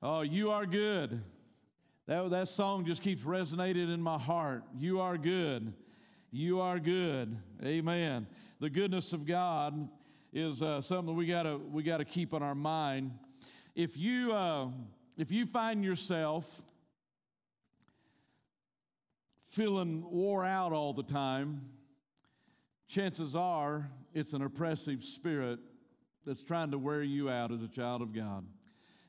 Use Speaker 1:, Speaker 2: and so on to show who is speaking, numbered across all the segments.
Speaker 1: Oh, you are good. That, that song just keeps resonating in my heart. You are good. You are good. Amen. The goodness of God is uh, something we gotta we gotta keep on our mind. If you uh, if you find yourself feeling wore out all the time, chances are it's an oppressive spirit that's trying to wear you out as a child of God.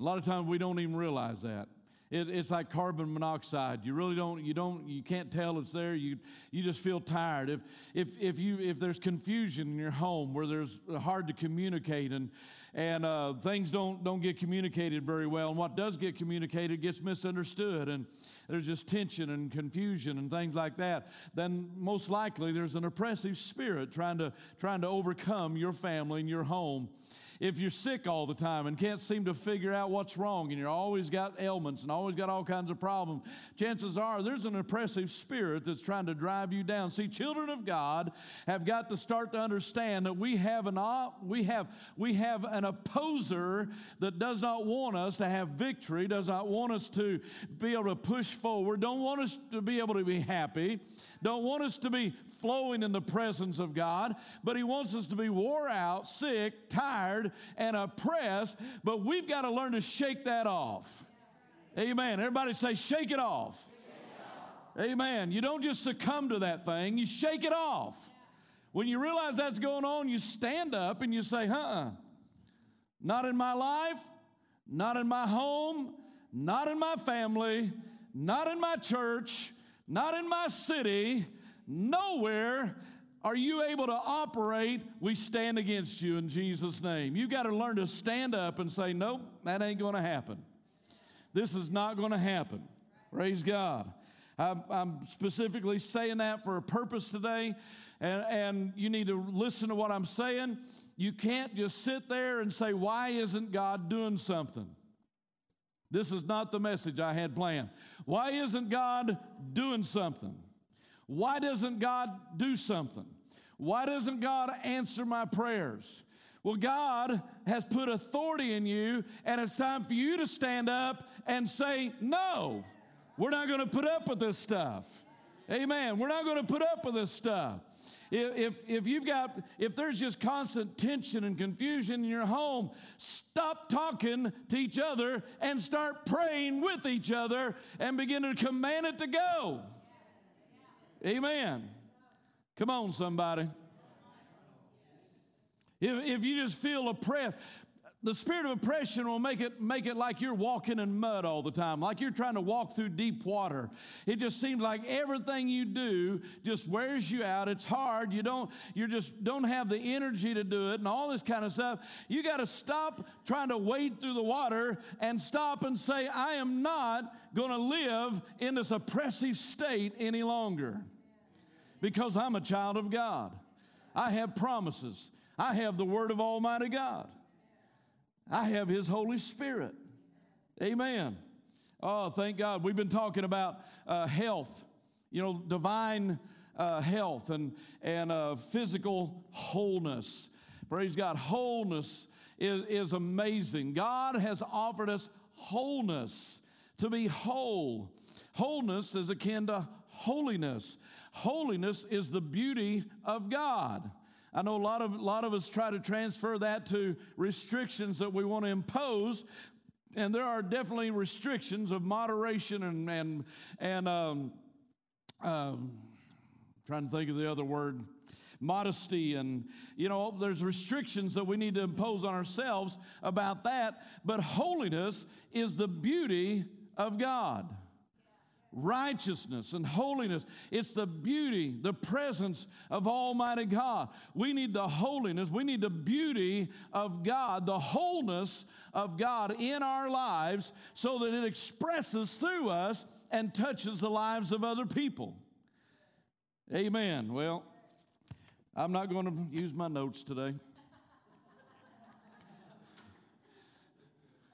Speaker 1: A lot of times we don't even realize that. It, it's like carbon monoxide. You really don't, you don't, you can't tell it's there. You, you just feel tired. If, if, if you, if there's confusion in your home where there's hard to communicate and, and uh, things don't, don't get communicated very well, and what does get communicated gets misunderstood, and there's just tension and confusion and things like that, then most likely there's an oppressive spirit trying to, trying to overcome your family and your home if you're sick all the time and can't seem to figure out what's wrong and you're always got ailments and always got all kinds of problems, chances are there's an oppressive spirit that's trying to drive you down. See, children of God have got to start to understand that we have an we have we have an opposer that does not want us to have victory, does not want us to be able to push forward, don't want us to be able to be happy, don't want us to be flowing in the presence of God, but He wants us to be wore out, sick, tired, and oppressed. But we've got to learn to shake that off. Amen. Everybody say, shake it off. Amen. You don't just succumb to that thing, you shake it off. When you realize that's going on, you stand up and you say, huh, not in my life, not in my home, not in my family, not in my church, not in my city, Nowhere are you able to operate, we stand against you in Jesus' name. You got to learn to stand up and say, Nope, that ain't going to happen. This is not going to happen. Praise God. I'm, I'm, specifically saying that for a purpose today, and, and you need to listen to what I'm saying. You can't just sit there and say, Why isn't God doing something? This is not the message I had planned. Why isn't God doing something? Why doesn't God do something? Why doesn't God answer my prayers? Well, God has put authority in you, and it's time for you to stand up and say, No, we're not going to put up with this stuff. Amen. We're not going to put up with this stuff. If, if you've got, if there's just constant tension and confusion in your home, stop talking to each other and start praying with each other and begin to command it to go. Amen. Come on, somebody. If, if you just feel oppressed, the spirit of oppression will make it make it like you're walking in mud all the time like you're trying to walk through deep water. It just seems like everything you do just wears you out. It's hard. You don't you just don't have the energy to do it and all this kind of stuff. You got to stop trying to wade through the water and stop and say i am not going to live in this oppressive state any longer because i'm a child of god. I have promises. I have the word of almighty god I have His Holy Spirit. Amen. Oh, thank God. We've been talking about uh, health, you know, divine uh, health and, and uh, physical wholeness. Praise God. Wholeness is, is amazing. God has offered us wholeness to be whole. Wholeness is akin to holiness. Holiness is the beauty of God. I know a lot of, lot of us try to transfer that to restrictions that we want to impose, and there are definitely restrictions of moderation and, and, and um, um, trying to think of the other word modesty and you know there's restrictions that we need to impose on ourselves about that but holiness is the beauty of god righteousness and holiness. It's the beauty, the presence of Almighty God. We need the holiness, we need the beauty of God, the wholeness of God in our lives so that it expresses through us and touches the lives of other people. Amen. Well, I'm not going to use my notes today.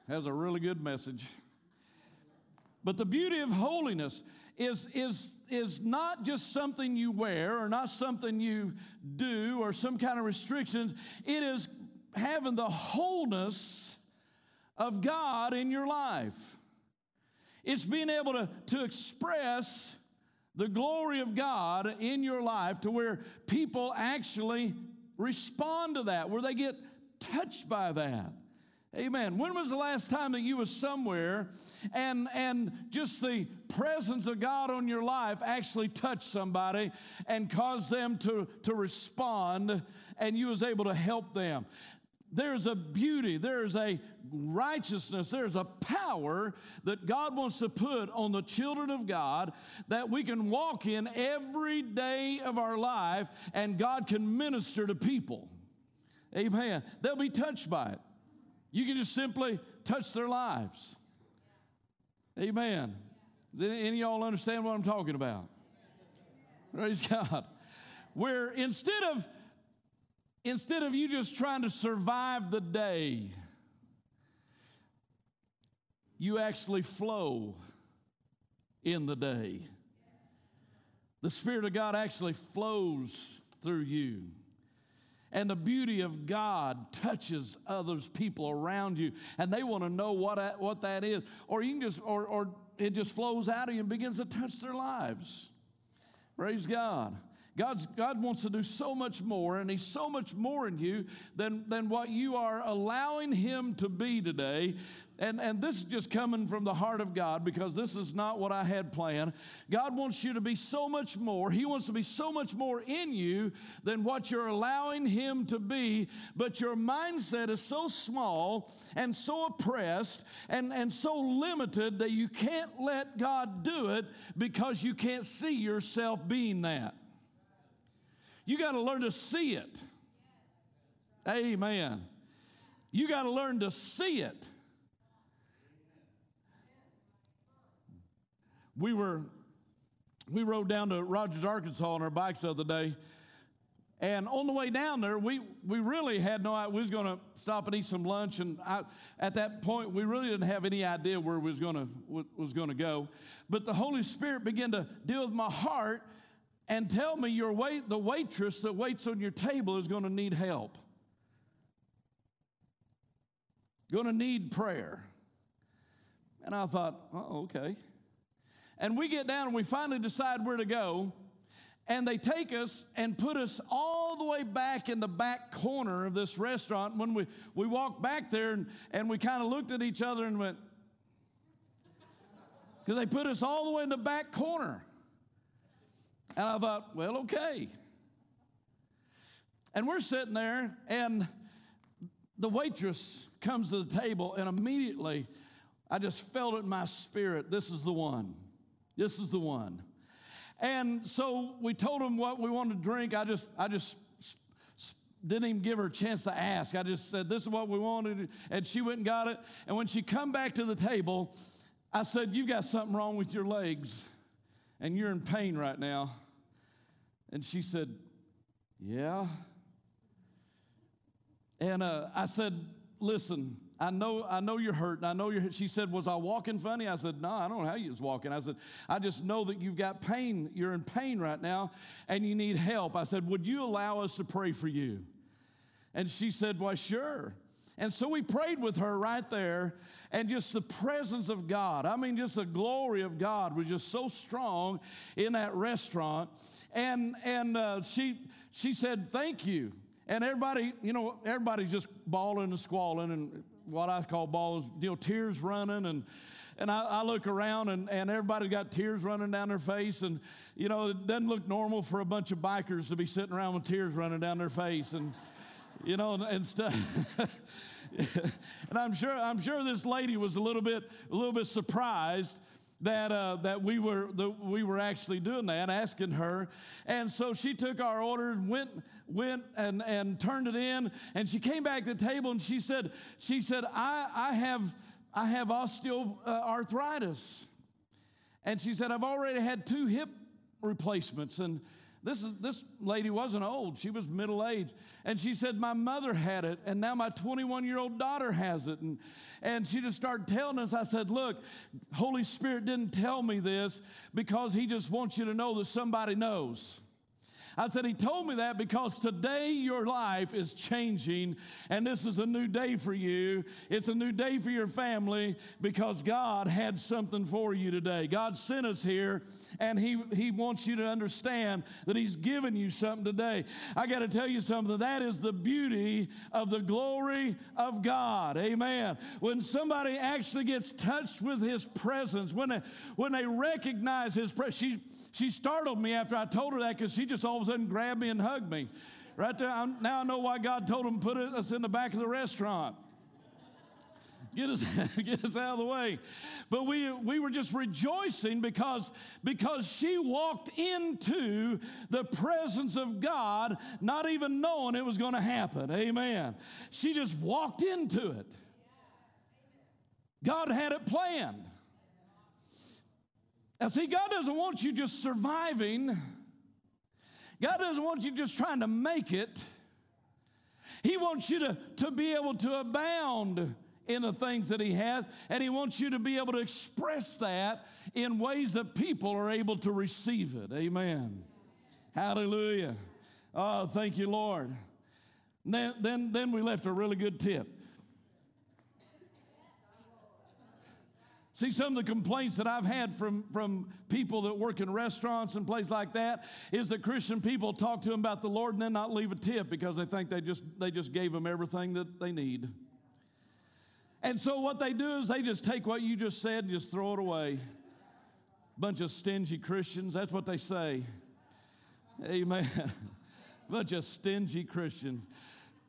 Speaker 1: Has a really good message. But the beauty of holiness is, is, is not just something you wear or not something you do or some kind of restrictions. It is having the wholeness of God in your life. It's being able to, to express the glory of God in your life to where people actually respond to that, where they get touched by that. Amen. When was the last time that you was somewhere and and just the presence of God on your life actually touched somebody and caused them to, to respond and you was able to help them? There's a beauty, there's a righteousness, there's a power that God wants to put on the children of God that we can walk in every day of our life and God can minister to people. Amen. They'll be touched by it. You can just simply touch their lives. Amen. Does any of y'all understand what I'm talking about? Praise God. Where instead of instead of you just trying to survive the day, you actually flow in the day. The Spirit of God actually flows through you. And the beauty of God touches others, people around you, and they want to know what, what that is. Or you can just, or, or it just flows out of you and begins to touch their lives. Praise God. God's, God wants to do so much more, and He's so much more in you than, than what you are allowing Him to be today. And, and this is just coming from the heart of God because this is not what I had planned. God wants you to be so much more. He wants to be so much more in you than what you're allowing Him to be. But your mindset is so small and so oppressed and, and so limited that you can't let God do it because you can't see yourself being that. You got to learn to see it. Amen. You got to learn to see it. We were we rode down to Rogers, Arkansas on our bikes the other day. And on the way down there, we, we really had no idea. We was going to stop and eat some lunch. And I, at that point, we really didn't have any idea where we was going to was going to go. But the Holy Spirit began to deal with my heart and tell me your wait, the waitress that waits on your table is going to need help. Going to need prayer. And I thought, oh, okay. And we get down and we finally decide where to go. And they take us and put us all the way back in the back corner of this restaurant. When we, we walked back there and, and we kind of looked at each other and went, because they put us all the way in the back corner. And I thought, well, okay. And we're sitting there, and the waitress comes to the table, and immediately I just felt it in my spirit this is the one. This is the one. And so we told him what we wanted to drink. I just, I just didn't even give her a chance to ask. I just said, This is what we wanted. And she went and got it. And when she come back to the table, I said, You've got something wrong with your legs, and you're in pain right now. And she said, Yeah. And uh, I said, Listen, I know, I know you're hurting. I know you're. She said, "Was I walking funny?" I said, "No, I don't know how you was walking." I said, "I just know that you've got pain. You're in pain right now, and you need help." I said, "Would you allow us to pray for you?" And she said, "Why, sure." And so we prayed with her right there, and just the presence of God. I mean, just the glory of God was just so strong in that restaurant. And and uh, she she said, "Thank you." And everybody, you know, everybody's just bawling and squalling and what I call bawling, you know, tears running and and I, I, look around and, and everybody got tears running down their face and you know it doesn't look normal for a bunch of bikers to be sitting around with tears running down their face and you know and, and stuff. And i'm sure i'm sure this lady was a little bit a little bit surprised that, uh, that we were that we were actually doing that, asking her. And so she took our order and went went and, and turned it in. And she came back to the table and she said, she said, I, I have I have osteoarthritis. And she said, I've already had two hip replacements. And this, is, this lady wasn't old, she was middle aged. And she said, My mother had it, and now my 21 year old daughter has it. And, and she just started telling us. I said, Look, Holy Spirit didn't tell me this because He just wants you to know that somebody knows. I said, He told me that because today your life is changing and this is a new day for you. It's a new day for your family because God had something for you today. God sent us here and He, he wants you to understand that He's given you something today. I got to tell you something. That is the beauty of the glory of God. Amen. When somebody actually gets touched with His presence, when they, when they recognize His presence, she, she startled me after I told her that because she just all of a sudden grabbed me and hugged me. Right there, I'm, now I know why God told him put us in the back of the restaurant. Get us, get us out of the way. But we, we were just rejoicing because, because she walked into the presence of God, not even knowing it was going to happen. Amen. She just walked into it. God had it planned. Now, see, God doesn't want you just surviving. God doesn't want you just trying to make it. He wants you to, to be able to abound in the things that He has, and He wants you to be able to express that in ways that people are able to receive it. Amen. Hallelujah. Oh, thank you, Lord. Then, then, then we left a really good tip. See, some of the complaints that I've had from, from people that work in restaurants and places like that is that Christian people talk to them about the Lord and then not leave a tip because they think they just, they just gave them everything that they need. And so what they do is they just take what you just said and just throw it away. Bunch of stingy Christians, that's what they say. Amen. Bunch of stingy Christians.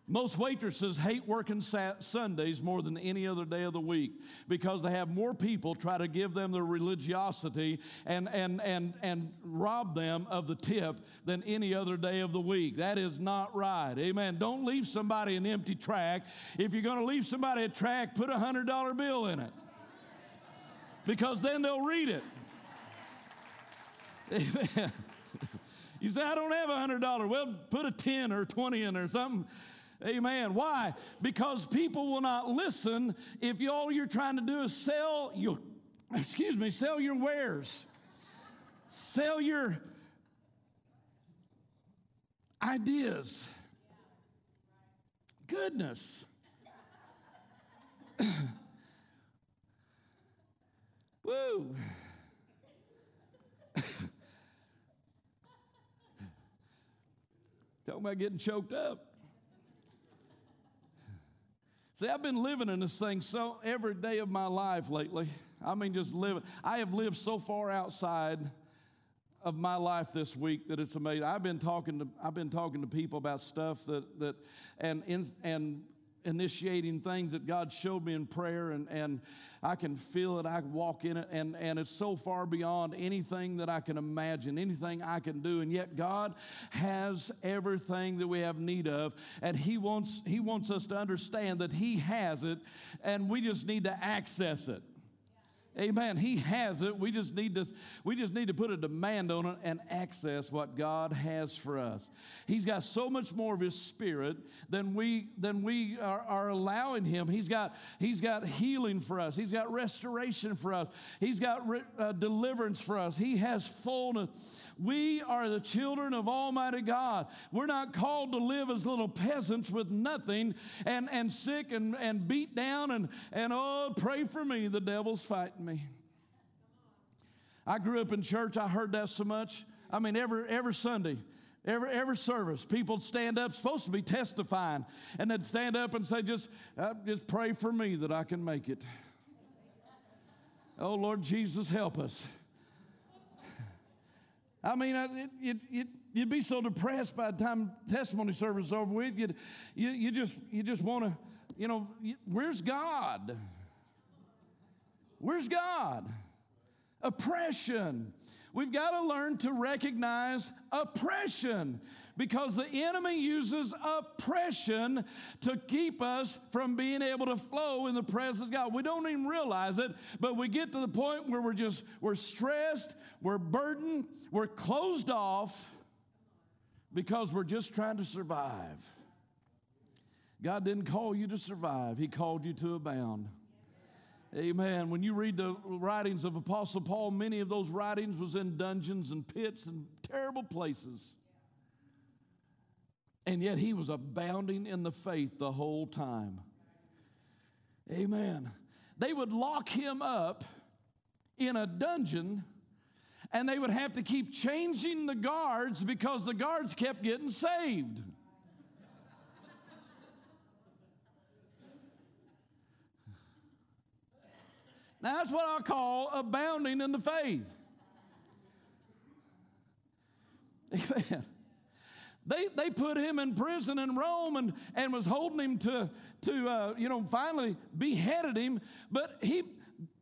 Speaker 1: Most waitresses hate working Sundays more than any other day of the week because they have more people try to give them their religiosity and, and, and, and rob them of the tip than any other day of the week. That is not right. Amen. Don't leave somebody an empty track. If you're going to leave somebody a track, put a $100 bill in it because then they'll read it. Amen. You say, I don't have a $100. Well, put a 10 or 20 in or something Amen. Why? Because people will not listen if all you're trying to do is sell your, excuse me, sell your wares, sell your ideas. Goodness. Woo. Talking about getting choked up. See, I've been living in this thing so every day of my life lately. I mean, just living. I have lived so far outside of my life this week that it's amazing. I've been talking to I've been talking to people about stuff that that and and initiating things that God showed me in prayer, and, and I can feel it. I walk in it, and, and it's so far beyond anything that I can imagine, anything I can do. And yet, God has everything that we have need of, and He wants, he wants us to understand that He has it, and we just need to access it. Amen. He has it. We just need to, we just need to put a demand on it and access what God has for us. He's got so much more of his spirit than we than we are, are allowing him. He's got he's got healing for us. He's got restoration for us. He's got re, uh, deliverance for us. He has fullness. We are the children of Almighty God. We're not called to live as little peasants with nothing and, and sick and, and beat down and, and, oh, pray for me, the devil's fighting me. I grew up in church, I heard that so much. I mean, every, every Sunday, Every, every service, people stand up, supposed to be testifying, and they'd stand up and say, just, uh, just pray for me that I can make it. Oh, Lord Jesus, help us. I mean, it, it, it, you'd be so depressed by the time testimony service is over with. You'd, you, you just, you just want to, you know, where's God? Where's God? Oppression. We've got to learn to recognize oppression because the enemy uses oppression to keep us from being able to flow in the presence of God. We don't even realize it, but we get to the point where we're just we're stressed, we're burdened, we're closed off because we're just trying to survive. God didn't call you to survive, He called you to abound. Amen. When you read the writings of Apostle Paul, many of those writings was in dungeons and pits and terrible places. And yet he was abounding in the faith the whole time. Amen. They would lock him up in a dungeon and they would have to keep changing the guards because the guards kept getting saved. Now, that's what I call abounding in the faith. Amen. They, they put him in prison in Rome and, and was holding him to, to uh, you know, finally beheaded him. But he,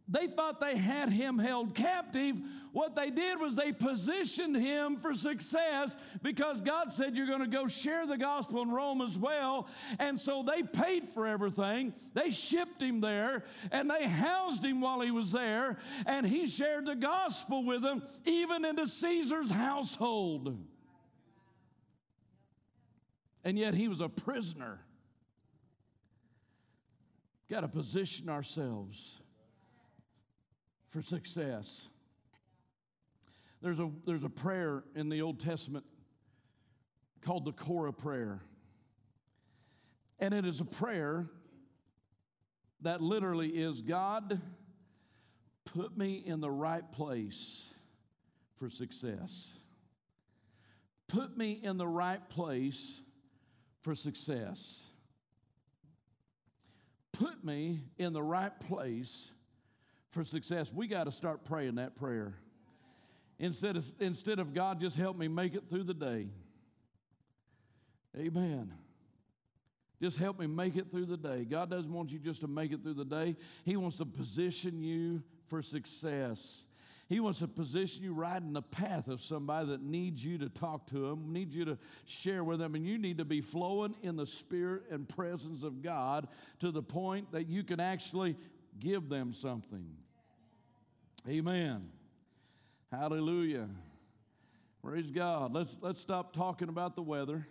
Speaker 1: they thought they had him held captive. What they did was they positioned him for success because God said, You're going to go share the gospel in Rome as well. And so they paid for everything. They shipped him there and they housed him while he was there. And he shared the gospel with them, even into Caesar's household and yet he was a prisoner. Got to position ourselves for success. There's a, there's a prayer in the Old Testament called the Korah prayer. And it is a prayer that literally is God, put me in the right place for success. Put me in the right place for success. Put me in the right place for success. We got to start praying that prayer. Instead of, instead of God, just help me make it through the day. Amen. Just help me make it through the day. God doesn't want you just to make it through the day, He wants to position you for success. He wants to position you right in the path of somebody that needs you to talk to them, needs you to share with them, and you need to be flowing in the spirit and presence of God to the point that you can actually give them something. Amen. Hallelujah. Praise God. Let's, let's stop talking about the weather.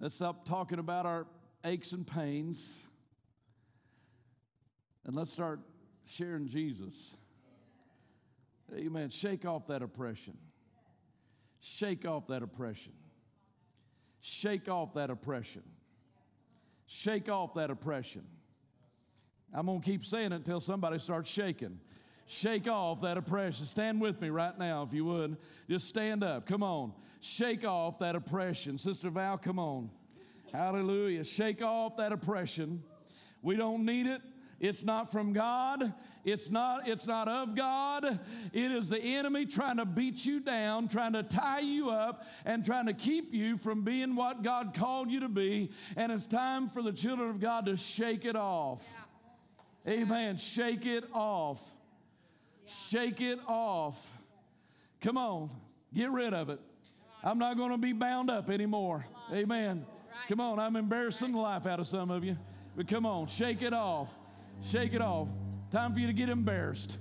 Speaker 1: Let's stop talking about our aches and pains. And let's start sharing Jesus. Amen. Shake off that oppression. Shake off that oppression. Shake off that oppression. Shake off that oppression. I'm going to keep saying it until somebody starts shaking. Shake off that oppression. Stand with me right now, if you would. Just stand up. Come on. Shake off that oppression. Sister Val, come on. Hallelujah. Shake off that oppression. We don't need it. It's not from God. It's not, it's not of God. It is the enemy trying to beat you down, trying to tie you up, and trying to keep you from being what God called you to be. And it's time for the children of God to shake it off. Yeah. Amen. Shake it off. Yeah. Shake it off. Come on. Get rid of it. I'm not going to be bound up anymore. Amen. Right. Come on. I'm embarrassing the life out of some of you. But come on. Shake it off. Shake it off. Time for you to get embarrassed.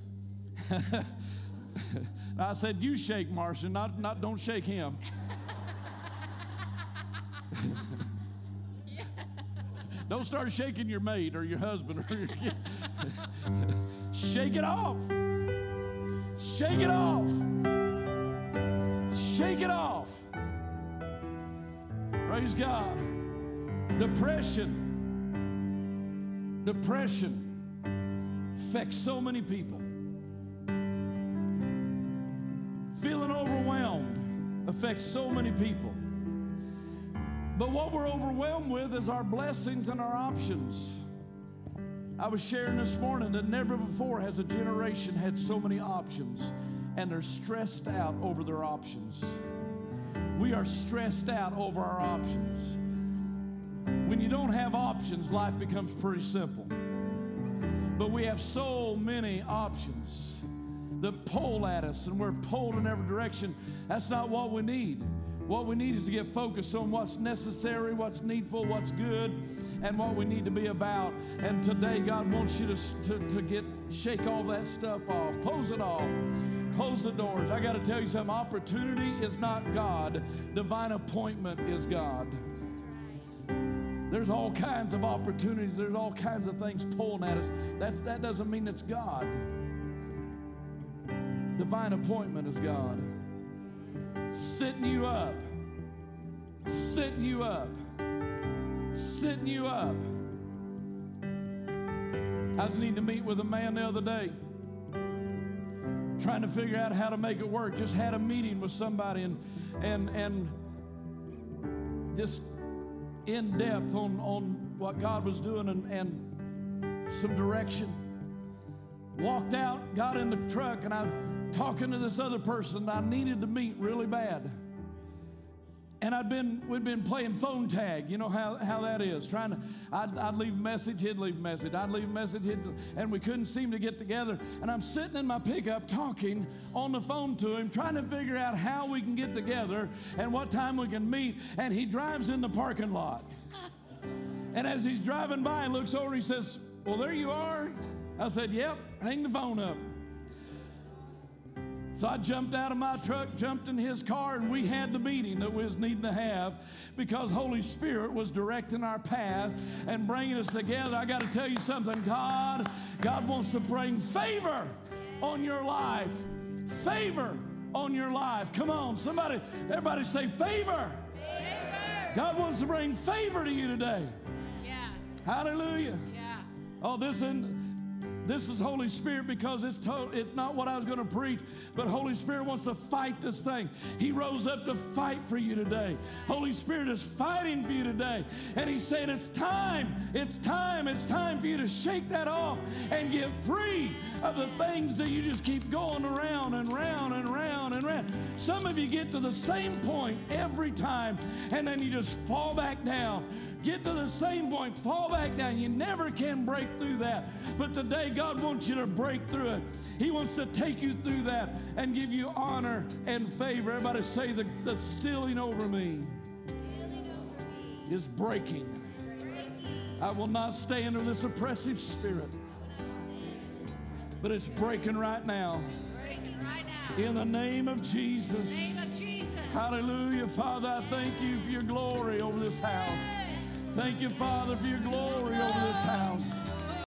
Speaker 1: I said, You shake, Marcia, not, not don't shake him. Don't start shaking your mate or your husband or your kid. Shake it off. Shake it off. Shake it off. Praise God. Depression. Depression affects so many people. Feeling overwhelmed affects so many people. But what we're overwhelmed with is our blessings and our options. I was sharing this morning that never before has a generation had so many options, and they're stressed out over their options. We are stressed out over our options. When you don't have options, life becomes pretty simple. But we have so many options that pull at us, and we're pulled in every direction. That's not what we need. What we need is to get focused on what's necessary, what's needful, what's good, and what we need to be about. And today, God wants you to, to, to get shake all that stuff off, close it off, close the doors. I got to tell you something opportunity is not God, divine appointment is God. There's all kinds of opportunities, there's all kinds of things pulling at us. That's, that doesn't mean it's God. Divine appointment is God. Sitting you up, Sitting you up. Sitting you up. I was needing to meet with a man the other day, trying to figure out how to make it work. Just had a meeting with somebody and and and just in depth on, on what God was doing and, and some direction. Walked out, got in the truck, and I'm talking to this other person I needed to meet really bad. And I'd been, we'd been playing phone tag. You know how, how that is. Trying to, I'd, I'd leave a message, he'd leave a message. I'd leave a message, he'd, and we couldn't seem to get together. And I'm sitting in my pickup talking on the phone to him, trying to figure out how we can get together and what time we can meet. And he drives in the parking lot. And as he's driving by and looks over, he says, Well, there you are. I said, Yep, hang the phone up. So I jumped out of my truck, jumped in his car, and we had the meeting that we was needing to have because Holy Spirit was directing our path and bringing us together. I got to tell you something. God, God wants to bring favor on your life. Favor on your life. Come on, somebody, everybody say favor.
Speaker 2: Favor.
Speaker 1: God wants to bring favor to you today.
Speaker 2: Yeah.
Speaker 1: Hallelujah.
Speaker 2: Yeah.
Speaker 1: Oh, this isn't. This is Holy Spirit because it's, to, it's not what I was going to preach, but Holy Spirit wants to fight this thing. He rose up to fight for you today. Holy Spirit is fighting for you today. And He's saying, It's time, it's time, it's time for you to shake that off and get free of the things that you just keep going around and round and round and round. Some of you get to the same point every time, and then you just fall back down get to the same point, fall back down. You never can break through that. But today, God wants you to break through it. He wants to take you through that and give you honor and favor. Everybody say, the, the ceiling over me is breaking. I will not stay under this oppressive spirit, but it's breaking right now.
Speaker 2: Breaking right now.
Speaker 1: In the name of Jesus.
Speaker 2: name of Jesus.
Speaker 1: Hallelujah. Father, I thank you for your glory over this house. Thank you, Father, for your glory over this house.